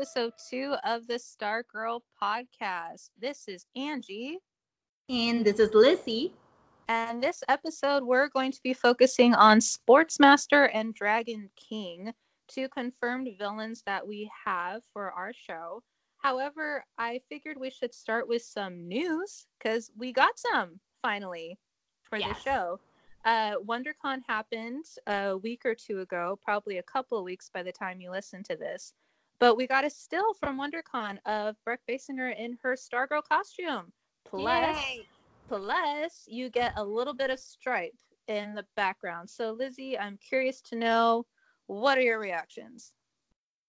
episode two of the Stargirl podcast. This is Angie. And this is Lizzie. And this episode, we're going to be focusing on Sportsmaster and Dragon King, two confirmed villains that we have for our show. However, I figured we should start with some news because we got some finally for yes. the show. Uh, WonderCon happened a week or two ago, probably a couple of weeks by the time you listen to this. But we got a still from WonderCon of Brec Bassinger in her Stargirl costume. Plus, plus you get a little bit of stripe in the background. So Lizzie, I'm curious to know what are your reactions?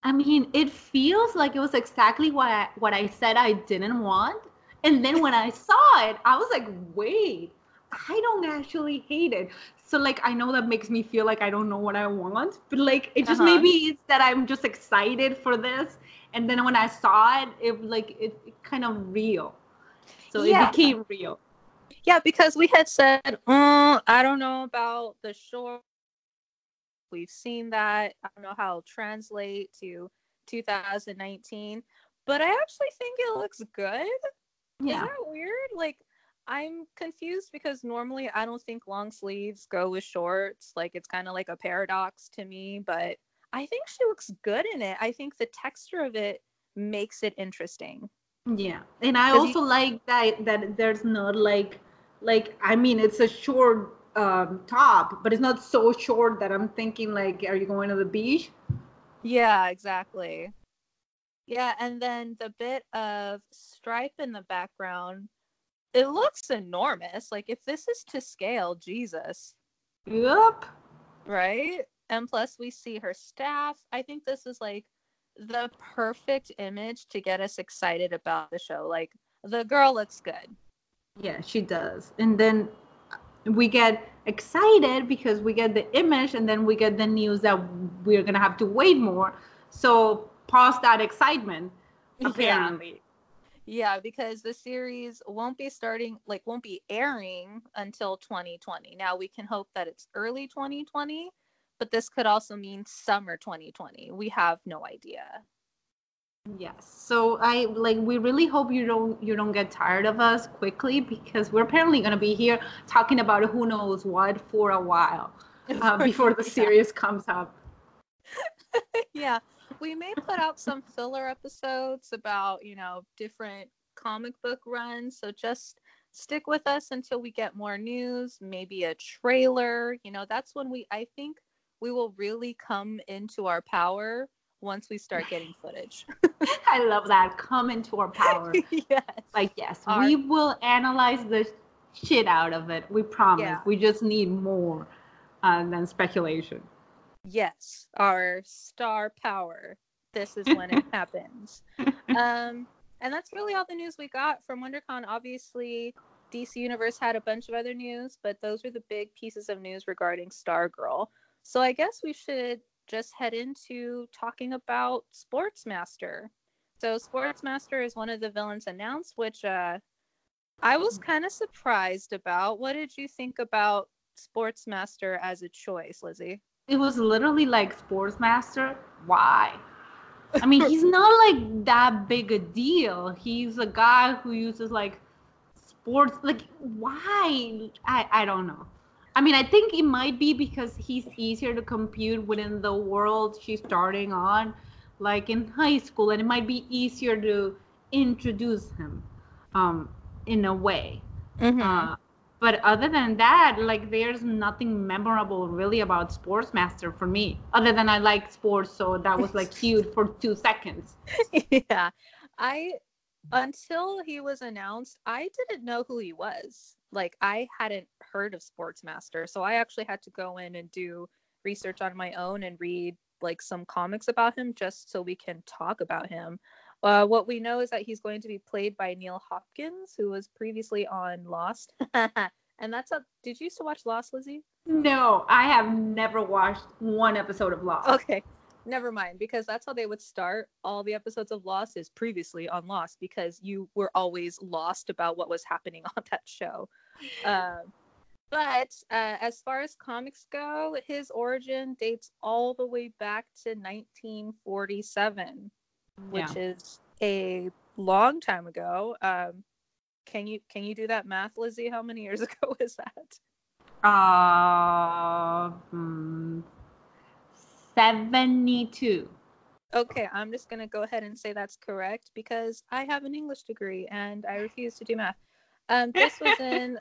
I mean, it feels like it was exactly what I, what I said I didn't want. And then when I saw it, I was like, wait, I don't actually hate it. So like I know that makes me feel like I don't know what I want, but like it just uh-huh. maybe it's that I'm just excited for this. And then when I saw it, it like it, it kind of real. So yeah. it became real. Yeah, because we had said, oh, I don't know about the short. We've seen that. I don't know how it'll translate to 2019, but I actually think it looks good. Yeah. Isn't that weird? Like I'm confused because normally I don't think long sleeves go with shorts. Like it's kind of like a paradox to me, but I think she looks good in it. I think the texture of it makes it interesting. Yeah. And I also you... like that that there's not like like I mean it's a short um top, but it's not so short that I'm thinking like are you going to the beach? Yeah, exactly. Yeah, and then the bit of stripe in the background it looks enormous. Like if this is to scale, Jesus. Yep. Right? And plus we see her staff. I think this is like the perfect image to get us excited about the show. Like the girl looks good. Yeah, she does. And then we get excited because we get the image and then we get the news that we're going to have to wait more. So pause that excitement apparently. Yeah, because the series won't be starting, like, won't be airing until 2020. Now, we can hope that it's early 2020, but this could also mean summer 2020. We have no idea. Yes. So I like we really hope you don't you don't get tired of us quickly because we're apparently going to be here talking about who knows what for a while uh, before the series comes up. yeah we may put out some filler episodes about, you know, different comic book runs. So just stick with us until we get more news, maybe a trailer. You know, that's when we, I think we will really come into our power once we start getting footage. I love that. Come into our power. yes. Like, yes, our- we will analyze the shit out of it. We promise. Yeah. We just need more uh, than speculation. Yes, our star power. This is when it happens. Um, and that's really all the news we got from WonderCon. Obviously, DC Universe had a bunch of other news, but those were the big pieces of news regarding Stargirl. So I guess we should just head into talking about Sportsmaster. So Sportsmaster is one of the villains announced, which uh, I was kind of surprised about. What did you think about Sportsmaster as a choice, Lizzie? It was literally like Sportsmaster. Why? I mean, he's not like that big a deal. He's a guy who uses like sports. Like, why? I I don't know. I mean, I think it might be because he's easier to compute within the world she's starting on, like in high school, and it might be easier to introduce him, um, in a way. Mm-hmm. Uh, but other than that like there's nothing memorable really about sportsmaster for me other than i like sports so that was like cute for two seconds. Yeah. I until he was announced i didn't know who he was. Like i hadn't heard of sportsmaster so i actually had to go in and do research on my own and read like some comics about him just so we can talk about him uh, what we know is that he's going to be played by Neil Hopkins, who was previously on Lost. and that's a. Did you used to watch Lost, Lizzie? No, I have never watched one episode of Lost. Okay, never mind, because that's how they would start all the episodes of Lost is previously on Lost, because you were always lost about what was happening on that show. Uh, But uh, as far as comics go, his origin dates all the way back to 1947, which Yeah. is a long time ago. Um, can you can you do that math, Lizzie? How many years ago was that? Uh, hmm, 72. Okay, I'm just gonna go ahead and say that's correct because I have an English degree and I refuse to do math. Um, this was in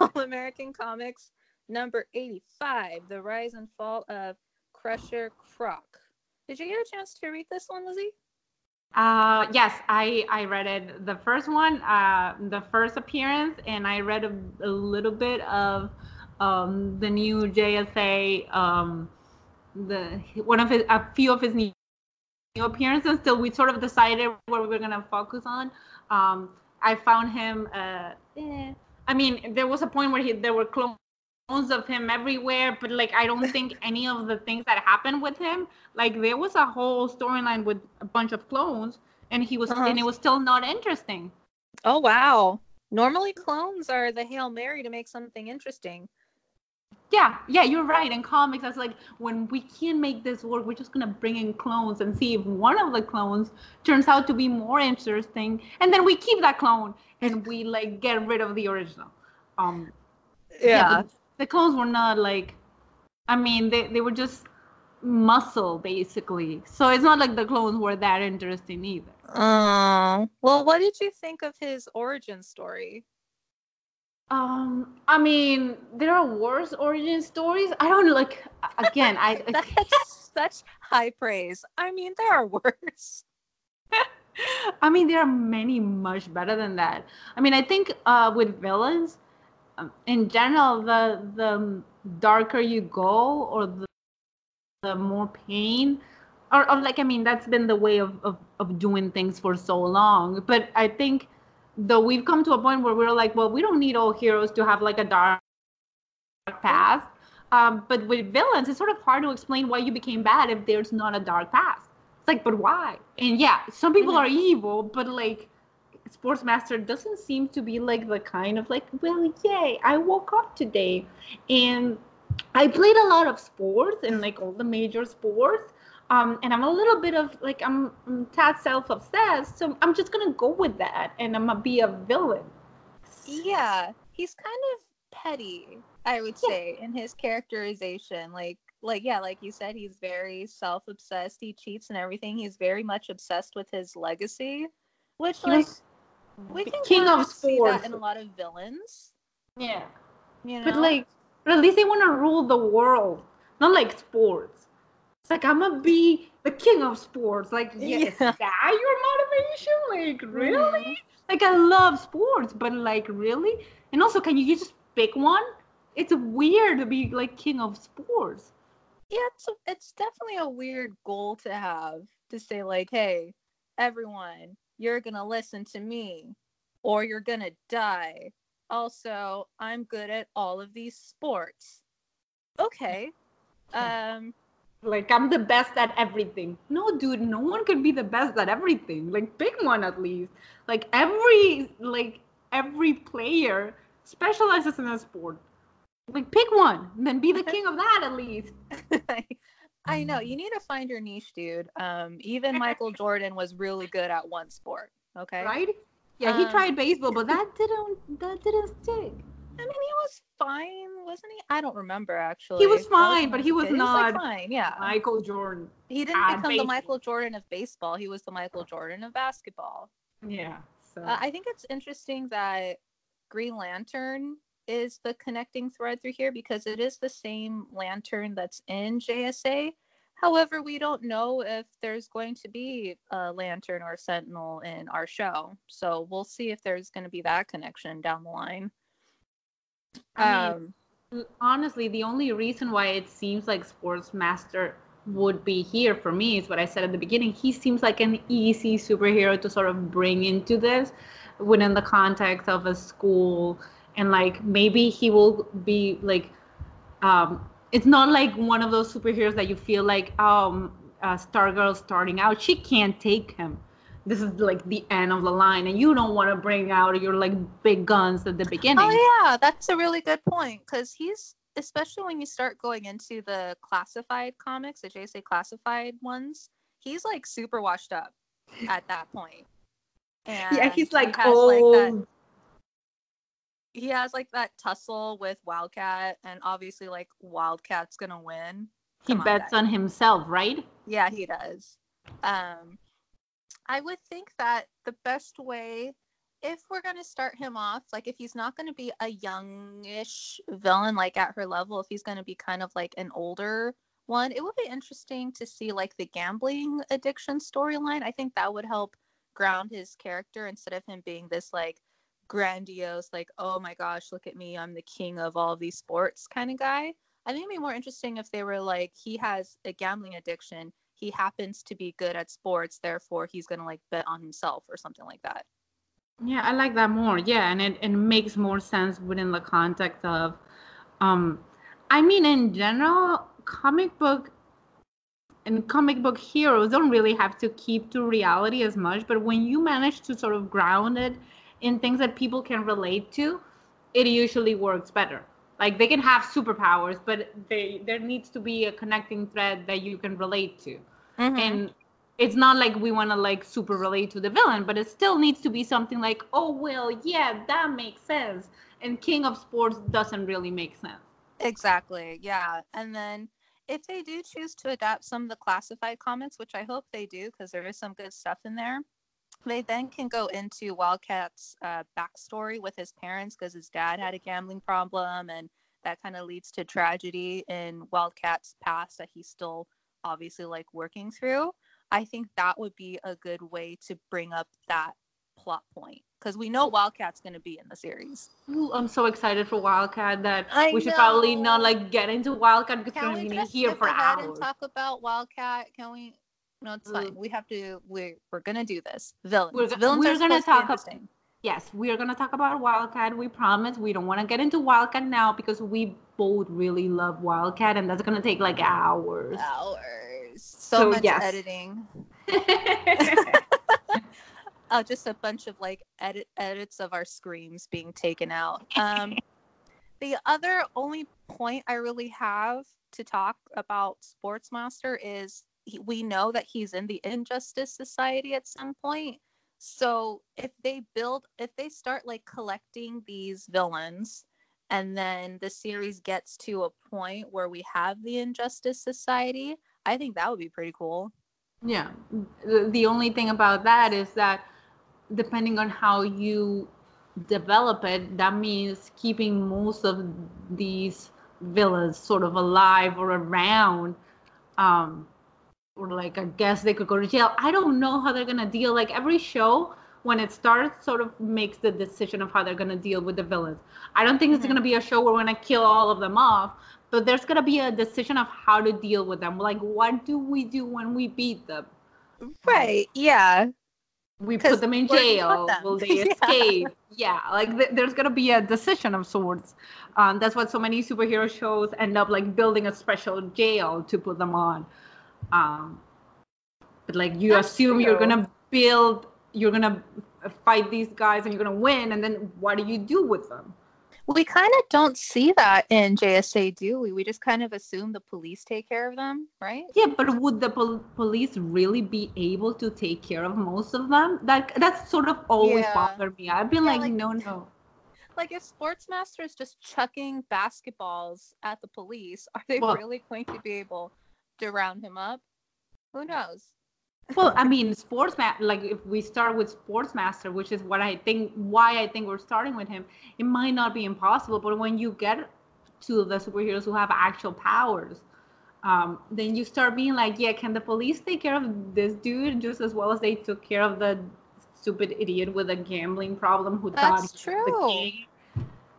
All American Comics number 85, The Rise and Fall of Crusher Croc. Did you get a chance to read this one, Lizzie? Uh, yes, I I read it. The first one, uh, the first appearance, and I read a, a little bit of um the new JSA um the one of his a few of his new, appearances. Till we sort of decided what we were gonna focus on. Um, I found him. Uh, eh. I mean, there was a point where he there were clones of him everywhere, but like I don't think any of the things that happened with him, like there was a whole storyline with a bunch of clones, and he was Uh-huh. and it was still not interesting. Oh, wow. Normally, clones are the Hail Mary to make something interesting. Yeah, yeah, you're right. In comics, that's like when we can't make this work, we're just gonna bring in clones and see if one of the clones turns out to be more interesting, and then we keep that clone and we like get rid of the original. Um, but the clones were not like, I mean, they they were just muscle basically. So it's not like the clones were that interesting either. Oh, well, what did you think of his origin story? Um, I mean, there are worse origin stories. I don't like. Again, I. That's such high praise. I mean, there are worse. I mean, there are many much better than that. I mean, I think uh, with villains, in general, the the darker you go, or the, the more pain, or, or like I mean, that's been the way of, of of doing things for so long. But I think though we've come to a point where we're like, well, we don't need all heroes to have like a dark past. Um, but with villains, it's sort of hard to explain why you became bad if there's not a dark past. It's like, but why? And yeah, some people Mhm. are evil, but like Sportsmaster doesn't seem to be like the kind of like, well, yay, I woke up today and I played a lot of sports and like all the major sports. Um, and I'm a little bit of like I'm, I'm tad self-obsessed, so I'm just gonna go with that, and I'm gonna be a villain. Yeah, he's kind of petty, I would Yeah. say, in his characterization. Like, like yeah, like you said, he's very self-obsessed. He cheats and everything. He's very much obsessed with his legacy, which like we can king kind of see sports. that in a lot of villains. Yeah. You know, But like, but at least they want to rule the world, not like sports. It's like I'm gonna be the king of sports. Like, yeah, is that your motivation? Like, really? Mhm. Like, I love sports, but like, really? And also, can you just pick one? It's weird to be like king of sports. yeah, it's a, it's definitely a weird goal to have to say like, hey, everyone, you're gonna listen to me, or you're gonna die. Also, I'm good at all of these sports. Okay. Um. Like, I'm the best at everything. No, dude, no one can be the best at everything. Like, pick one at least. Like, every like every player specializes in a sport. Like, pick one, and then be the king of that at least. I know you need to find your niche, dude. Um, even Michael Jordan was really good at one sport. Okay, right? Yeah, he Um, tried baseball, but that didn't that didn't stick. I mean, he was fine, wasn't he? I don't remember actually. He was fine, but he was kid. like, not fine. Yeah, Michael Jordan. he didn't become the. Michael Jordan of baseball. He was the Michael Jordan of basketball. Yeah. So Uh, I think it's interesting that Green Lantern is the connecting thread through here because it is the same lantern that's in JSA. However, we don't know if there's going to be a lantern or a sentinel in our show. So we'll see if there's going to be that connection down the line. I um, mean, honestly, the only reason why it seems like Sportsmaster would be here for me is what I said at the beginning. He seems like an easy superhero to sort of bring into this within the context of a school and like maybe he will be like um it's not like one of those superheroes that you feel like um uh, Stargirl starting out. She can't take him. This is like the end of the line and you don't want to bring out your like big guns at the beginning. Oh yeah that's a really good point because he's especially when you start going into the classified comics the jsa classified ones he's like super washed up at that point. And yeah he's like he oh like that, he has like that tussle with wildcat and obviously like wildcat's gonna win. Come he bets on, on himself right? Yeah he does. Um I would think that the best way, if we're to start him off, like if he's not to be a youngish villain, like at her level, if he's to be kind of like an older one, it would be interesting to see like the gambling addiction storyline. I think that would help ground his character instead of him being this like grandiose, like, oh my gosh, look at me, I'm the king of all of these sports kind of guy. I think it'd be more interesting if they were like, he has a gambling addiction he happens to be good at sports, therefore he's gonna like bet on himself or something like that. Yeah, I like that more. Yeah, and it, it makes more sense within the context of um I mean in general, comic book and comic book heroes don't really have to keep to reality as much, but when you manage to sort of ground it in things that people can relate to, it usually works better. Like they can have superpowers but they there needs to be a connecting thread that you can relate to. Mm-hmm. and it's not like we want to like super relate to the villain but it still needs to be something like oh well yeah that makes sense. And king of sports doesn't really make sense. Exactly yeah. And then if they do choose to adapt some of the classified comics which i hope they do because there is some good stuff in there they then can go into Wildcat's uh, backstory with his parents because his dad had a gambling problem, and that kind of leads to tragedy in Wildcat's past that he's still obviously like working through. I think that would be a good way to bring up that plot point because we know Wildcat's going to be in the series. Ooh, I'm so excited for Wildcat that I we should probably not like get into Wildcat because we're going to be here for hours. And talk about Wildcat. Can we? No, it's fine. We have to. We're we're gonna do this. Villains. We're, Villains we're gonna talk about. Yes, we are gonna talk about Wildcat. We promise. We don't want to get into Wildcat now because we both really love Wildcat, and that's gonna take like hours. Hours. So, so much yes. editing. oh, just a bunch of like edit edits of our screams being taken out. Um, the other only point I really have to talk about Sportsmaster is he, we know that he's in the Injustice Society at some point. So if they build, if they start like collecting these villains, and then the series gets to a point where we have the Injustice Society, I think that would be pretty cool. Yeah. The, the only thing about that is that depending on how you develop it, that means keeping most of these villains sort of alive or around um, or like I guess they could go to jail. I don't know how they're gonna deal. Like every show when it starts sort of makes the decision of how they're gonna deal with the villains. I don't think mm-hmm. it's gonna be a show where we're gonna kill all of them off, but there's gonna be a decision of how to deal with them. Like what do we do when we beat them? Right. Yeah. We put them in jail. Them? Will they escape? yeah. yeah. Like th- there's gonna be a decision of sorts. Um, that's what so many superhero shows end up like building a special jail to put them on um, but like you That's assume true. you're gonna build you're gonna fight these guys and you're gonna win and then what do you do with them we kind of don't see that in JSA, do we? We just kind of assume the police take care of them, right? Yeah, but would the pol- police really be able to take care of most of them? That that's sort of always yeah. bothered me. I've been yeah, like, like, no, no. Like if Sportsmaster is just chucking basketballs at the police, are they well, really going to be able to round him up. Who knows? well, I mean, sportsman. Like if we start with Sportsmaster, which is what I think, why I think we're starting with him, it might not be impossible. But when you get to the superheroes who have actual powers, um, then you start being like, yeah, can the police take care of this dude just as well as they took care of the stupid idiot with a gambling problem who That's thought he was the king?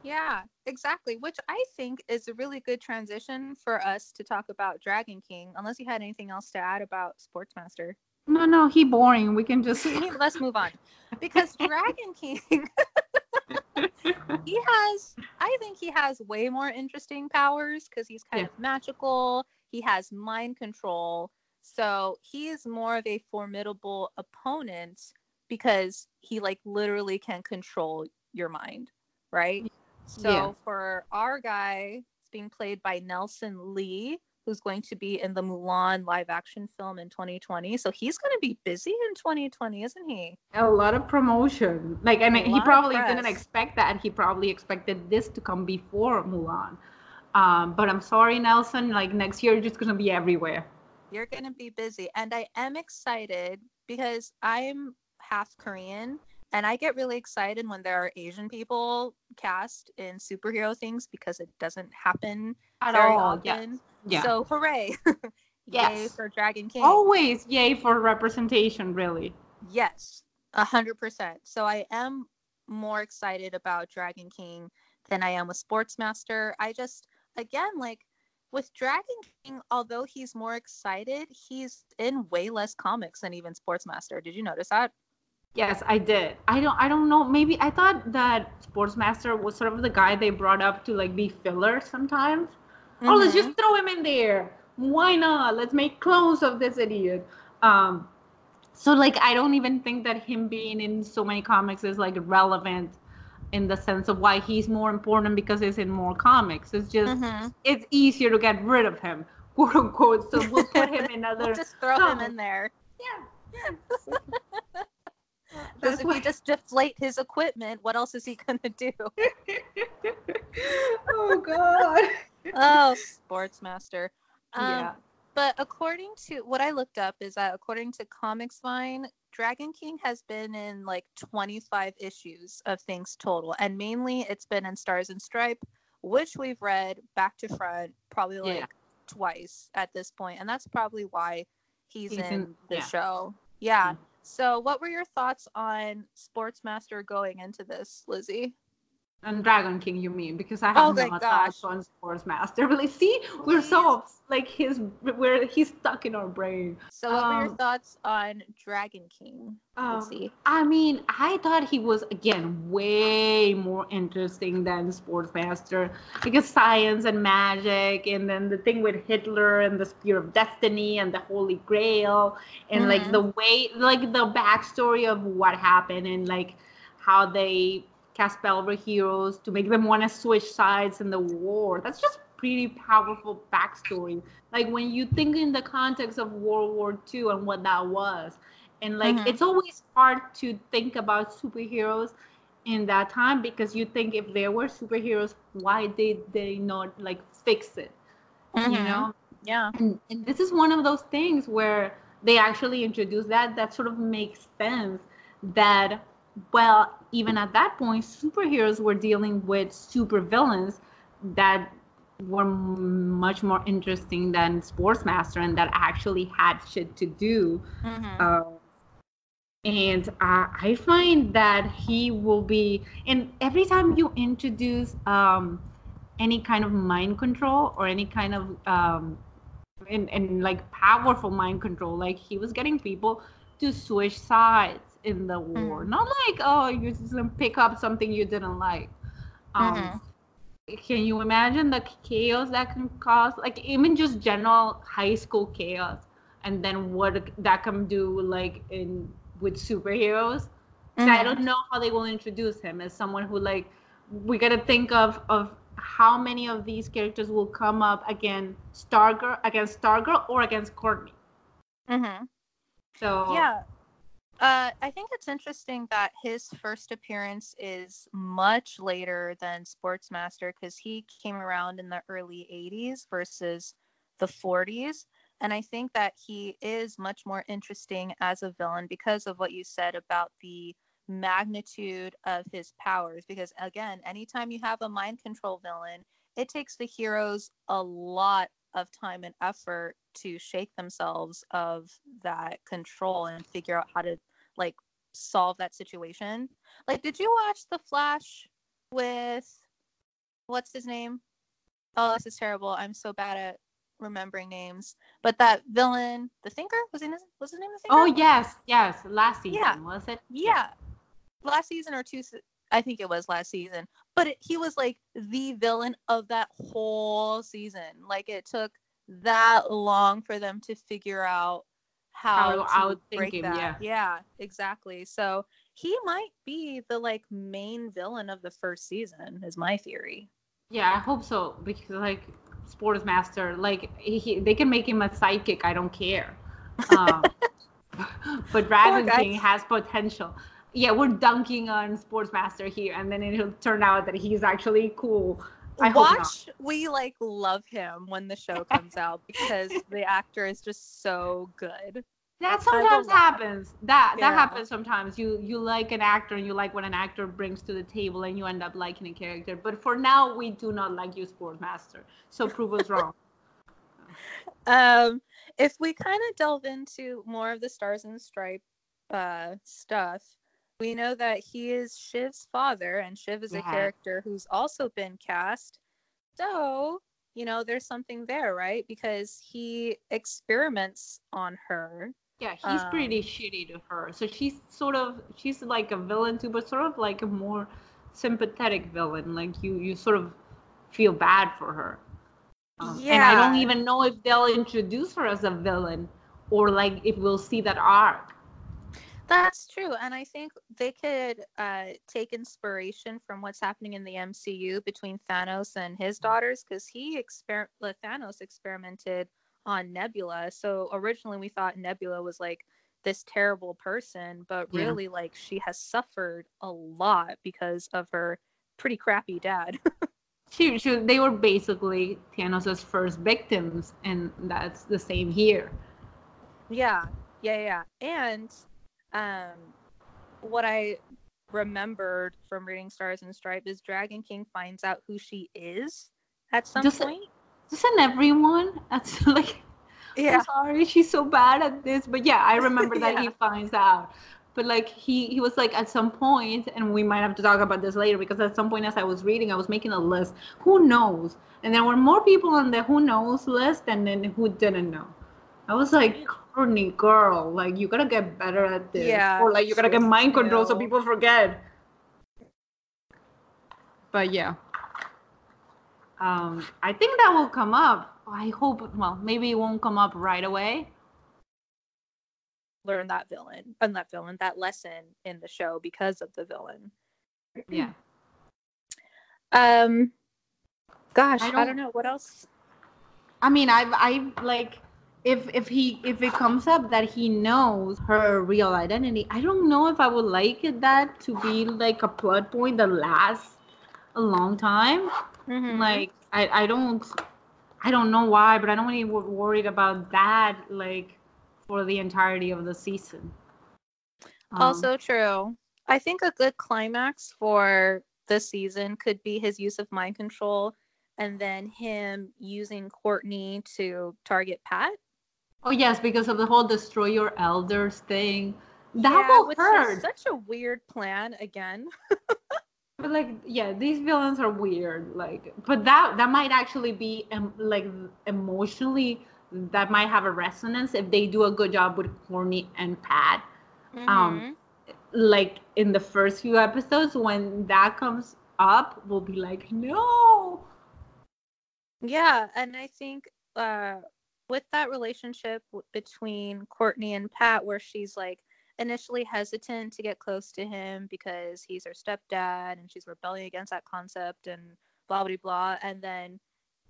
Yeah, exactly. Which I think is a really good transition for us to talk about Dragon King, unless you had anything else to add about Sportsmaster. No, no, he boring. We can just let's move on. Because Dragon King he has I think he has way more interesting powers because he's kind yeah. of magical. He has mind control. So he is more of a formidable opponent because he like literally can control your mind, right? So Yeah. for our guy, it's being played by Nelson Lee, who's going to be in the Mulan live action film in 2020. So he's going to be busy in 2020, isn't he? a lot of promotion. Like, and he probably didn't expect that. He probably expected this to come before Mulan. Um, but I'm sorry, Nelson. Like next year, you're just gonna be everywhere. You're going to be busy. And I am excited because I'm half Korean and I get really excited when there are Asian people cast in superhero things because it doesn't happen At all. Yeah. often. Yeah. So hooray. Yay Yes. for Dragon King. Always yay for representation, really. Yes, a hundred percent. So I am more excited about Dragon King than I am with Sportsmaster. I just again like with Dragon King, although he's more excited, he's in way less comics than even Sportsmaster. Did you notice that? Yes, I did. I don't. I don't know. Maybe I thought that Sportsmaster was sort of the guy they brought up to like be filler sometimes. Oh, let's just throw him in there. Why not? Let's make clones of this idiot. Um, so like I don't even think that him being in so many comics is like relevant in the sense of why he's more important because he's in more comics. It's just Mhm. it's easier to get rid of him, quote unquote. So we'll put him in other. We'll just throw him in there. Yeah. yeah. Because if why- you just deflate his equipment, what else is he gonna do? oh God. oh, Sportsmaster. Um, yeah. But according to what I looked up, is that according to Comics Vine, Dragon King has been in like 25 issues of things total, and mainly it's been in Stars and Stripe, which we've read back to front probably like Yeah. twice at this point, and that's probably why he's, He's in, in- the yeah. show. Yeah. Yeah. So, what were your thoughts on Sportsmaster going into this, Lizzie? And Dragon King, you mean? Because I Oh have my not thoughts on Sportsmaster. But like, see, we're so like his, we're he's stuck in our brain. So, what were your Um, thoughts on Dragon King, Um, Lizzie? I mean, I thought he was again way more interesting than Sportsmaster because science and magic, and then the thing with Hitler and the Spear of Destiny and the Holy Grail, and like Mhm. the way, like the backstory of what happened and like how they cast spell over heroes to make them want to switch sides in the war. That's just pretty powerful backstory. Like when you think in the context of World War II and what that was and like Mhm. it's always hard to think about superheroes in that time because you think if there were superheroes why did they not like fix it you Mhm. know Yeah. and, and this is one of those things where they actually introduce that that sort of makes sense that well even at that point superheroes were dealing with supervillains that were much more interesting than sportsmaster and that actually had shit to do Mhm. uh, and uh, I find that he will be, and every time you introduce um, any kind of mind control or any kind of, um, and, and like powerful mind control, like he was getting people to switch sides in the war. Mhm. Not like, oh, you're just pick up something you didn't like. Um, Mhm. Can you imagine the chaos that can cause, like even just general high school chaos? and then what that can do like in with superheroes So i don't know how they will introduce him as someone who like we gotta think of of how many of these characters will come up against stargirl against stargirl or against courtney Mhm. so Yeah. Uh, I think it's interesting that his first appearance is much later than Sportsmaster because he came around in the early 80s versus the 40s. And I think that he is much more interesting as a villain because of what you said about the magnitude of his powers. Because again, anytime you have a mind control villain, it takes the heroes a lot of time and effort to shake themselves of that control and figure out how to like solve that situation. Like, did you watch The Flash with what's his name? Oh, this is terrible. I'm so bad at remembering names. But that villain, the Thinker, was his was his name the Thinker? oh yes yes last season Yeah. was it Yeah. Last season or two, I think it was last season. But it, he was like the villain of that whole season. Like it took that long for them to figure out how, How to break outthinking, that. yeah. yeah, exactly. So he might be the like main villain of the first season, is my theory. Yeah, I hope so because like Sports Master, like he, he- they can make him a sidekick. I don't care. Um, but Dragon. King has potential. Yeah, we're dunking on Sports Master here, and then it'll turn out that he's actually cool. I. Watch, we like love him when the show comes out because the actor is just so good. That sometimes happens. That that Yeah. happens sometimes. You you like an actor and you like what an actor brings to the table, and you end up liking a character. But for now, we do not like you, Sports Master. So prove us wrong. Um, if we kind of delve into more of the Stars and Stripe uh, stuff, we know that he is Shiv's father, and Shiv is a character who's also been cast. So, you know, there's something there, right? Because he experiments on her. Yeah, he's pretty Um, shitty to her. So she's sort of she's like a villain too, but sort of like a more sympathetic villain. Like you you sort of feel bad for her. Um, And I don't even know if they'll introduce her as a villain or like if we'll see that arc. That's true, and I think they could uh, take inspiration from what's happening in the MCU between Thanos and his daughters, because he exper- Thanos experimented on Nebula. So originally we thought Nebula was like this terrible person, but Yeah. really like she has suffered a lot because of her pretty crappy dad. She, she they were basically Thanos' first victims, and that's the same here. Yeah, yeah, yeah. And um, what I remembered from reading Stars and Stripes is Dragon King finds out who she is at some point. Isn't everyone? That's like I'm sorry, she's so bad at this. But yeah, I remember that he finds out. But like he he was like at some point, and we might have to talk about this later because at some point as I was reading, I was making a list. Who knows? And there were more people on the who knows list than then who didn't know. I was like, Courtney, girl, like you gotta get better at this. Yeah, Or like you gotta get mind control so people forget. But yeah. Um, I think that will come up. I hope. Well, maybe it won't come up right away. Learn that villain and that villain, that lesson in the show because of the villain. Yeah. Um, gosh, I I don't- don't, know what else. I mean, I've I've like if if he if it comes up that he knows her real identity, I don't know if I would like it that to be like a plot point that lasts a long time. Mhm. Like I I don't I don't know why, but I don't wor- worried about that like for the entirety of the season. Um, Also true. I think a good climax for the season could be his use of mind control and then him using Courtney to target Pat. Oh yes, because of the whole destroy your elders thing. That Yeah, will hurt. such a weird plan again. But like, yeah, these villains are weird. Like, but that that might actually be um, like emotionally that might have a resonance if they do a good job with Courtney and Pat. Um, Like in the first few episodes, when that comes up, we'll be like, no. Yeah, and I think uh, with that relationship between Courtney and Pat, where she's like initially hesitant to get close to him because he's her stepdad and she's rebelling against that concept and blah blah blah, and then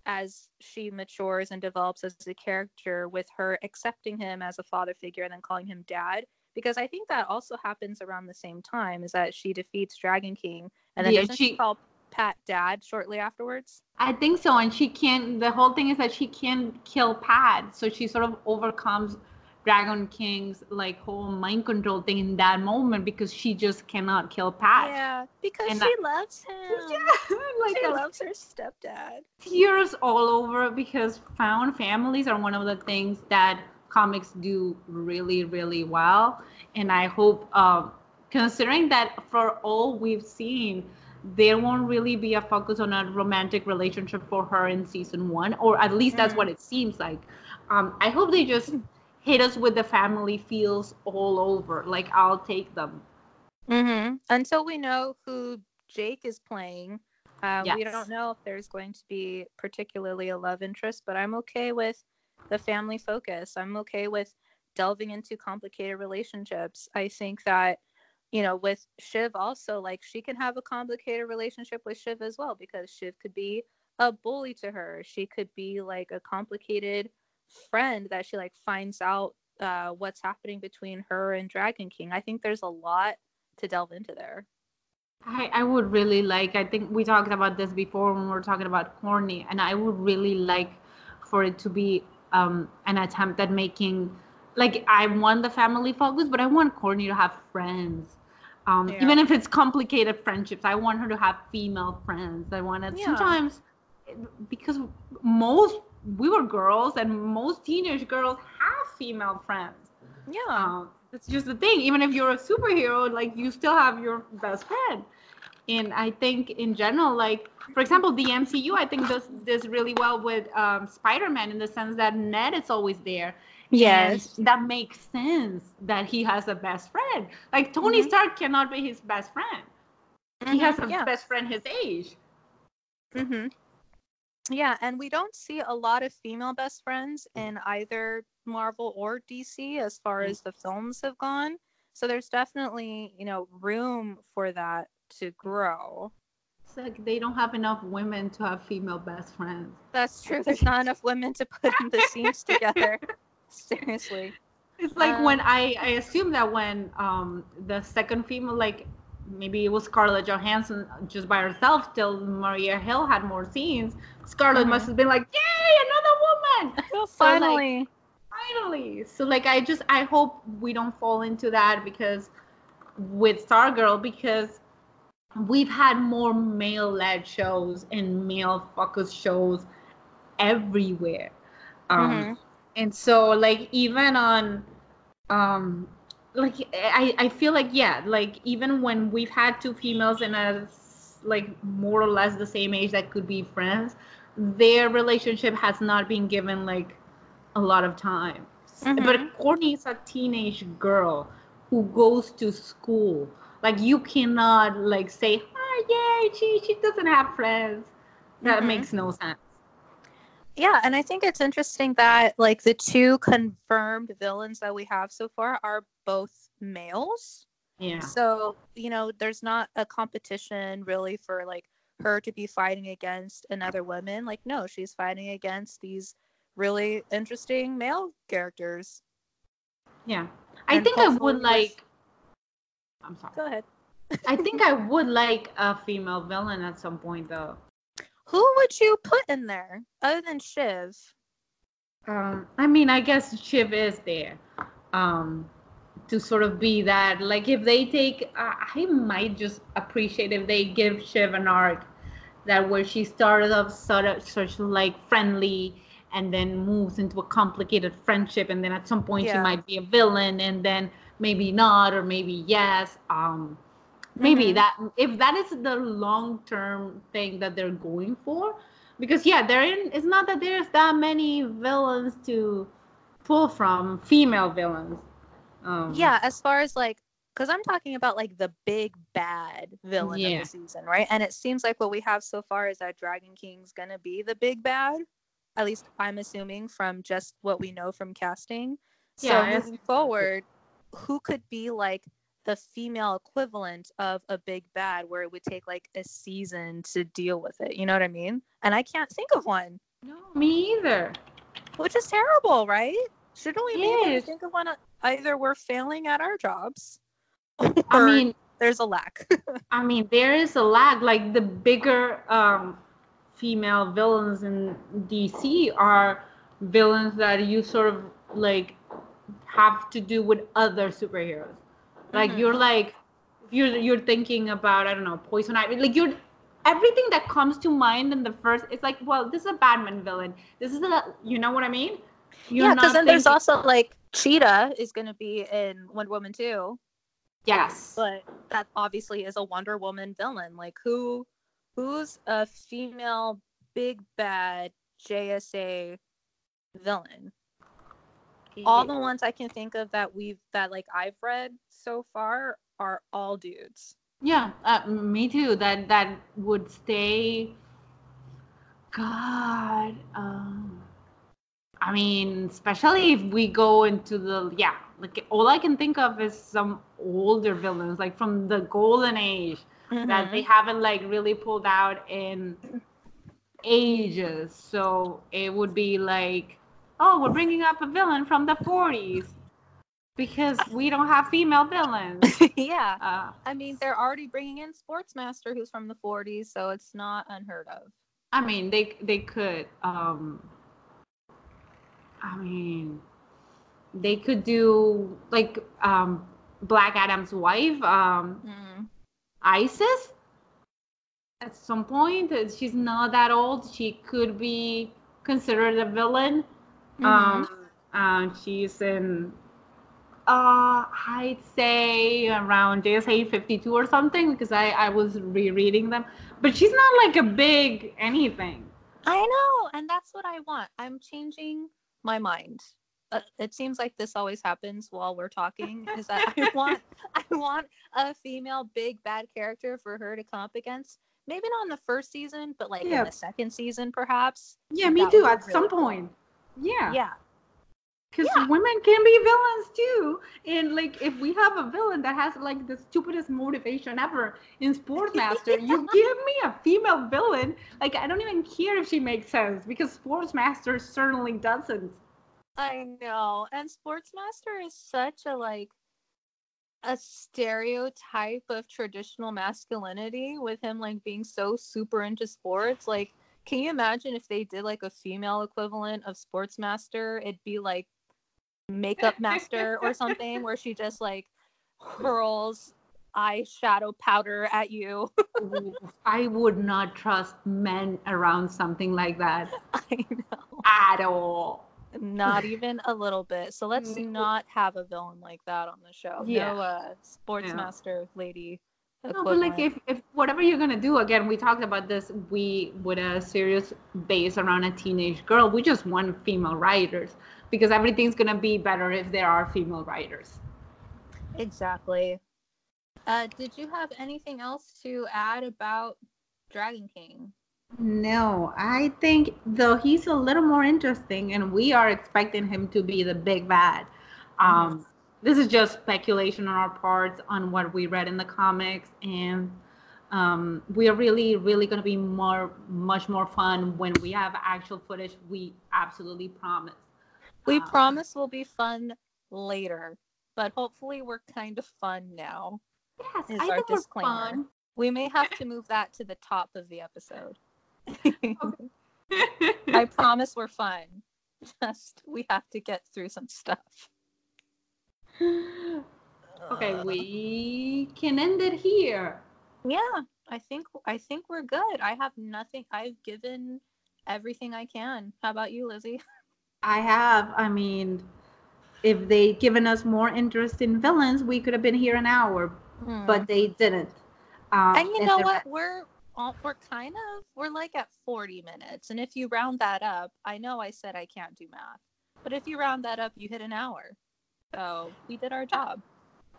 as she matures and develops as a character, with her accepting him as a father figure and then calling him dad, because I think that also happens around the same time, is that she defeats Dragon King and then Yeah, doesn't she she- call Pat dad shortly afterwards? I think so, and she can't. The whole thing is that she can't kill Pat, so she sort of overcomes Dragon King's like whole mind control thing in that moment because she just cannot kill Pat. Yeah, because And she that- loves him. Yeah, like she a- loves her stepdad. tears all over because found families are one of the things that comics do really really well and i hope um, considering that for all we've seen there won't really be a focus on a romantic relationship for her in season one or at least that's what it seems like um, i hope they just hit us with the family feels all over like i'll take them Mm-hmm. Until we know who Jake is playing, Uh, We don't know if there's going to be particularly a love interest, but I'm okay with the family focus. I'm okay with delving into complicated relationships. I think that, you know, with Shiv also, like she can have a complicated relationship with Shiv as well because Shiv could be a bully to her. She could be like a complicated friend that she like finds out uh, what's happening between her and Dragon King. I think there's a lot to delve into there. I, I would really like i think we talked about this before when we were talking about courtney and i would really like for it to be um, an attempt at making like i want the family focus but i want Courtney to have friends um, Yeah. even if it's complicated friendships i want her to have female friends i want to Yeah. sometimes because most we were girls and most teenage girls have female friends Yeah. um, that's just the thing. Even if you're a superhero, like you still have your best friend. And I think in general, like for example, the MCU, I think does this really well with um, Spider-Man in the sense that Ned is always there. Yes. And that makes sense that he has a best friend. Like Tony Mhm. Stark cannot be his best friend. He has a yeah. best friend his age. hmm Yeah, and we don't see a lot of female best friends in either Marvel or DC as far Mm. as the films have gone. So there's definitely, you know, room for that to grow. It's like they don't have enough women to have female best friends. That's true. There's not enough women to put in the scenes together. Seriously. It's like Um, when I I assume that when um the second female like maybe it was Scarlett Johansson just by herself till Maria Hill had more scenes. Scarlett Mhm. must have been like, "Yay, another woman!" So, like, Finally. Finally. So like I just I hope we don't fall into that because with Stargirl because we've had more male-led shows and male-focused shows everywhere. Um, Mhm. And so like even on um like I, I feel like yeah like even when we've had two females in a like more or less the same age that could be friends their relationship has not been given like a lot of time Mhm. but courtney is a teenage girl who goes to school like you cannot like say oh yay she she doesn't have friends that Mhm. makes no sense Yeah, and I think it's interesting that like the two confirmed villains that we have so far are both males. yeah So, you know, there's not a competition really for like her to be fighting against another woman. Like, no, she's fighting against these really interesting male characters. Yeah. I And think I would like I'm sorry. Go ahead. I think I would like a female villain at some point though. Who would you put in there other than Shiv? Um I mean, I guess Shiv is there. Um to sort of be that like if they take uh, I might just appreciate if they give Shiv an arc that where she started off sort of such like friendly and then moves into a complicated friendship and then at some point she might be a villain and then maybe not or maybe yes um maybe Mhm. that if that is the long term thing that they're going for because yeah there in it's not that there's that many villains to pull from female villains um Yeah, as far as like, because I'm talking about like the big bad villain Yeah. of the season, right? And it seems like what we have so far is that Dragon King's gonna be the big bad. At least I'm assuming from just what we know from casting. So Yeah, moving assume so, too. forward, who could be like the female equivalent of a big bad where it would take like a season to deal with it? You know what I mean? And I can't think of one, no me either which is terrible, right? Shouldn't we be able to think of one? Either we're failing at our jobs, i mean there's a lack. I mean, there is a lag. Like the bigger um, female villains in DC are villains that you sort of like have to do with other superheroes. Like Mhm. you're like you're you're thinking about I don't know Poison Ivy. Like you're everything that comes to mind in the first. It's like well, this is a Batman villain. This is a you know what I mean? You're yeah, because then there's also like Cheetah is going to be in Wonder Woman too. yes. but that obviously is a Wonder Woman villain. Like who, who's a female big bad JSA villain? All the ones I can think of that we've that like I've read so far are all dudes. Yeah, uh, me too. That that would stay. God, um, I mean, especially if we go into the yeah, like all I can think of is some older villains, like from the golden age, that they haven't like really pulled out in ages. So it would be like, oh, we're bringing up a villain from the 40s because we don't have female villains. yeah. Uh, I mean, they're already bringing in Sportsmaster, who's from the 40s, so it's not unheard of. I mean, they they could. Um, I mean, they could do like um, Black Adam's wife, um, Mm. Isis. At some point, uh, she's not that old. She could be considered a villain. Um, uh, she's in, uh, I'd say around JSA 52 or something because I, I was rereading them. But she's not like a big anything. I know, and that's what I want. I'm changing my mind. Uh, it seems like this always happens while we're talking. Is that I want I want a female big bad character for her to come up against. Maybe not in the first season, but like Yeah. in the second season, perhaps. Yeah, me too. At some cool. point. Yeah. Yeah, Because Yeah. women can be villains too. And like if we have a villain that has like the stupidest motivation ever in Sportsmaster, you give me a female villain. Like I don't even care if she makes sense because Sportsmaster certainly doesn't. I know. And Sportsmaster is such a like a stereotype of traditional masculinity with him like being so super into sports. Like, can you imagine if they did like a female equivalent of Sportsmaster? It'd be like Makeup Master or something where she just like hurls eyeshadow powder at you. I would not trust men around something like that I know. at all. Not even a little bit. So let's not have a villain like that on the show. Yeah. No uh, Sportsmaster lady. No, but like if, if whatever you're gonna do, again, we talked about this. We with a serious base around a teenage girl. We just want female writers because everything's gonna be better if there are female writers. Exactly. Uh, did you have anything else to add about Dragon King? No, I think though he's a little more interesting, and we are expecting him to be the big bad. Um, this is just speculation on our parts on what we read in the comics, and um, we are really, really going to be more, much more fun when we have actual footage. We absolutely promise. We Uh, promise will be fun later, but hopefully we're kind of fun now. Yes, is I our think we're fun. We may have to move that to the top of the episode. I promise we're fun. Just we have to get through some stuff. Okay, Uh, we can end it here. Yeah, I think I think we're good. I have nothing. I've given everything I can. How about you, Lizzie? I have. I mean, if they'd given us more interest in villains, we could have been here an hour, but they didn't. Um, and you know what? We're all, we're kind of we're like at 40 minutes, and if you round that up, I know I said I can't do math, but if you round that up, you hit an hour. So we did our job.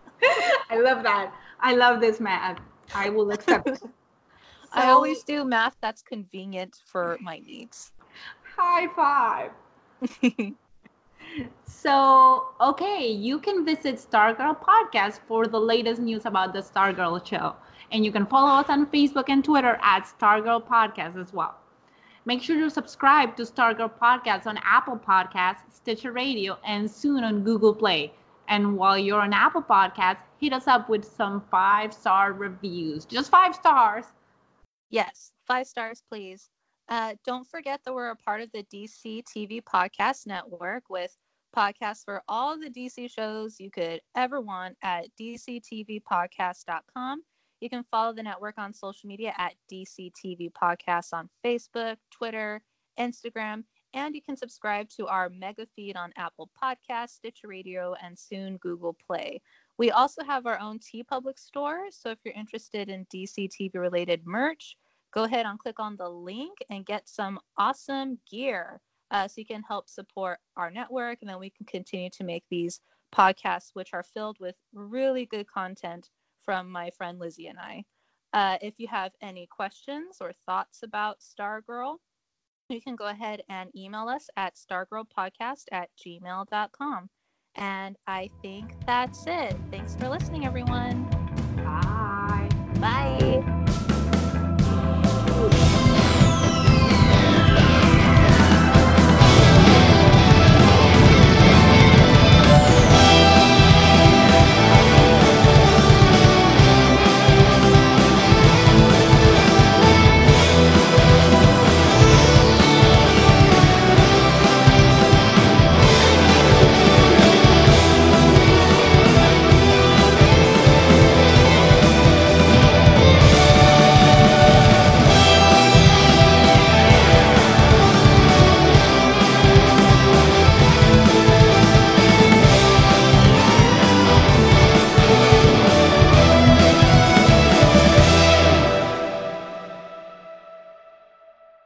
I love that. I love this math. I will accept. it. I always do math that's convenient for my needs. high five. So, okay, you can visit Stargirl Podcast for the latest news about the Stargirl show. And you can follow us on Facebook and Twitter at Stargirl Podcast as well. Make sure to subscribe to Stargirl Podcast on Apple Podcasts, Stitcher Radio, and soon on Google Play. And while you're on Apple Podcasts, hit us up with some five star reviews. Just five stars. Yes, five stars, please. Uh, don't forget that we're a part of the DC TV Podcast Network with podcasts for all the DC shows you could ever want at dctvpodcast.com. You can follow the network on social media at DCTV Podcasts on Facebook, Twitter, Instagram, and you can subscribe to our mega feed on Apple Podcasts, Stitcher Radio, and soon Google Play. We also have our own TeePublic store, so if you're interested in DCTV related merch, go ahead and click on the link and get some awesome gear uh, so you can help support our network and then we can continue to make these podcasts which are filled with really good content from my friend Lizzie and I. Uh, if you have any questions or thoughts about Stargirl, you can go ahead and email us at stargirlpodcast at gmail.com. And I think that's it. Thanks for listening, everyone. Bye. Bye.